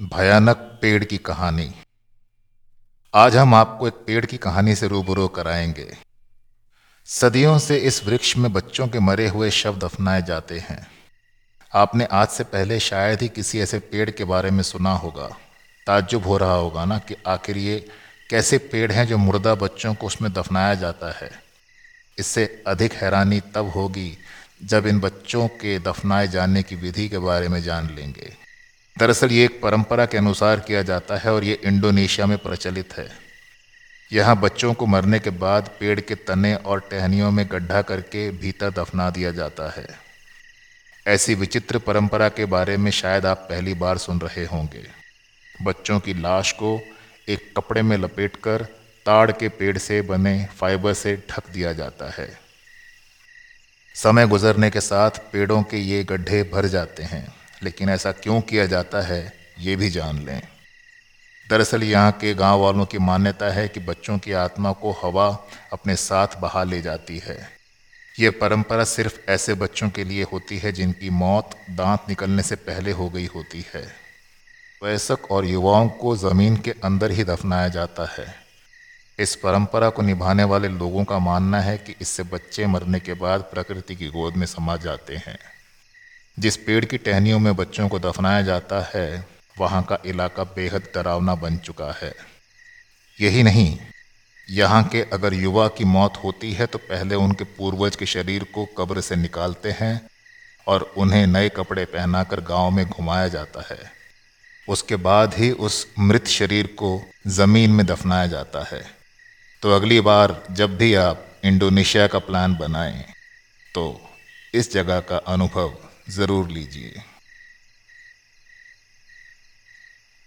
भयानक पेड़ की कहानी। आज हम आपको एक पेड़ की कहानी से रूबरू कराएँगे। सदियों से इस वृक्ष में बच्चों के मरे हुए शव दफनाए जाते हैं। आपने आज से पहले शायद ही किसी ऐसे पेड़ के बारे में सुना होगा। ताज्जुब हो रहा होगा ना कि आखिर ये कैसे पेड़ हैं जो मुर्दा बच्चों को उसमें दफनाया जाता है। इससे अधिक हैरानी तब होगी जब इन बच्चों के दफनाए जाने की विधि के बारे में जान लेंगे। दरअसल ये एक परंपरा के अनुसार किया जाता है और ये इंडोनेशिया में प्रचलित है। यहाँ बच्चों को मरने के बाद पेड़ के तने और टहनियों में गड्ढा करके भीतर दफना दिया जाता है। ऐसी विचित्र परंपरा के बारे में शायद आप पहली बार सुन रहे होंगे। बच्चों की लाश को एक कपड़े में लपेटकर ताड़ के पेड़ से बने फाइबर से ढक दिया जाता है। समय गुजरने के साथ पेड़ों के ये गड्ढे भर जाते हैं। लेकिन ऐसा क्यों किया जाता है, ये भी जान लें। दरअसल यहाँ के गाँव वालों की मान्यता है कि बच्चों की आत्मा को हवा अपने साथ बहा ले जाती है। ये परंपरा सिर्फ़ ऐसे बच्चों के लिए होती है जिनकी मौत दांत निकलने से पहले हो गई होती है। वयस्क और युवाओं को ज़मीन के अंदर ही दफनाया जाता है। इस परंपरा को निभाने वाले लोगों का मानना है कि इससे बच्चे मरने के बाद प्रकृति की गोद में समा जाते हैं। जिस पेड़ की टहनियों में बच्चों को दफनाया जाता है, वहाँ का इलाका बेहद डरावना बन चुका है। यही नहीं, यहाँ के अगर युवा की मौत होती है तो पहले उनके पूर्वज के शरीर को कब्र से निकालते हैं और उन्हें नए कपड़े पहनाकर गाँव में घुमाया जाता है। उसके बाद ही उस मृत शरीर को ज़मीन में दफनाया जाता है। तो अगली बार जब भी आप इंडोनेशिया का प्लान बनाएँ तो इस जगह का अनुभव ज़रूर लीजिए।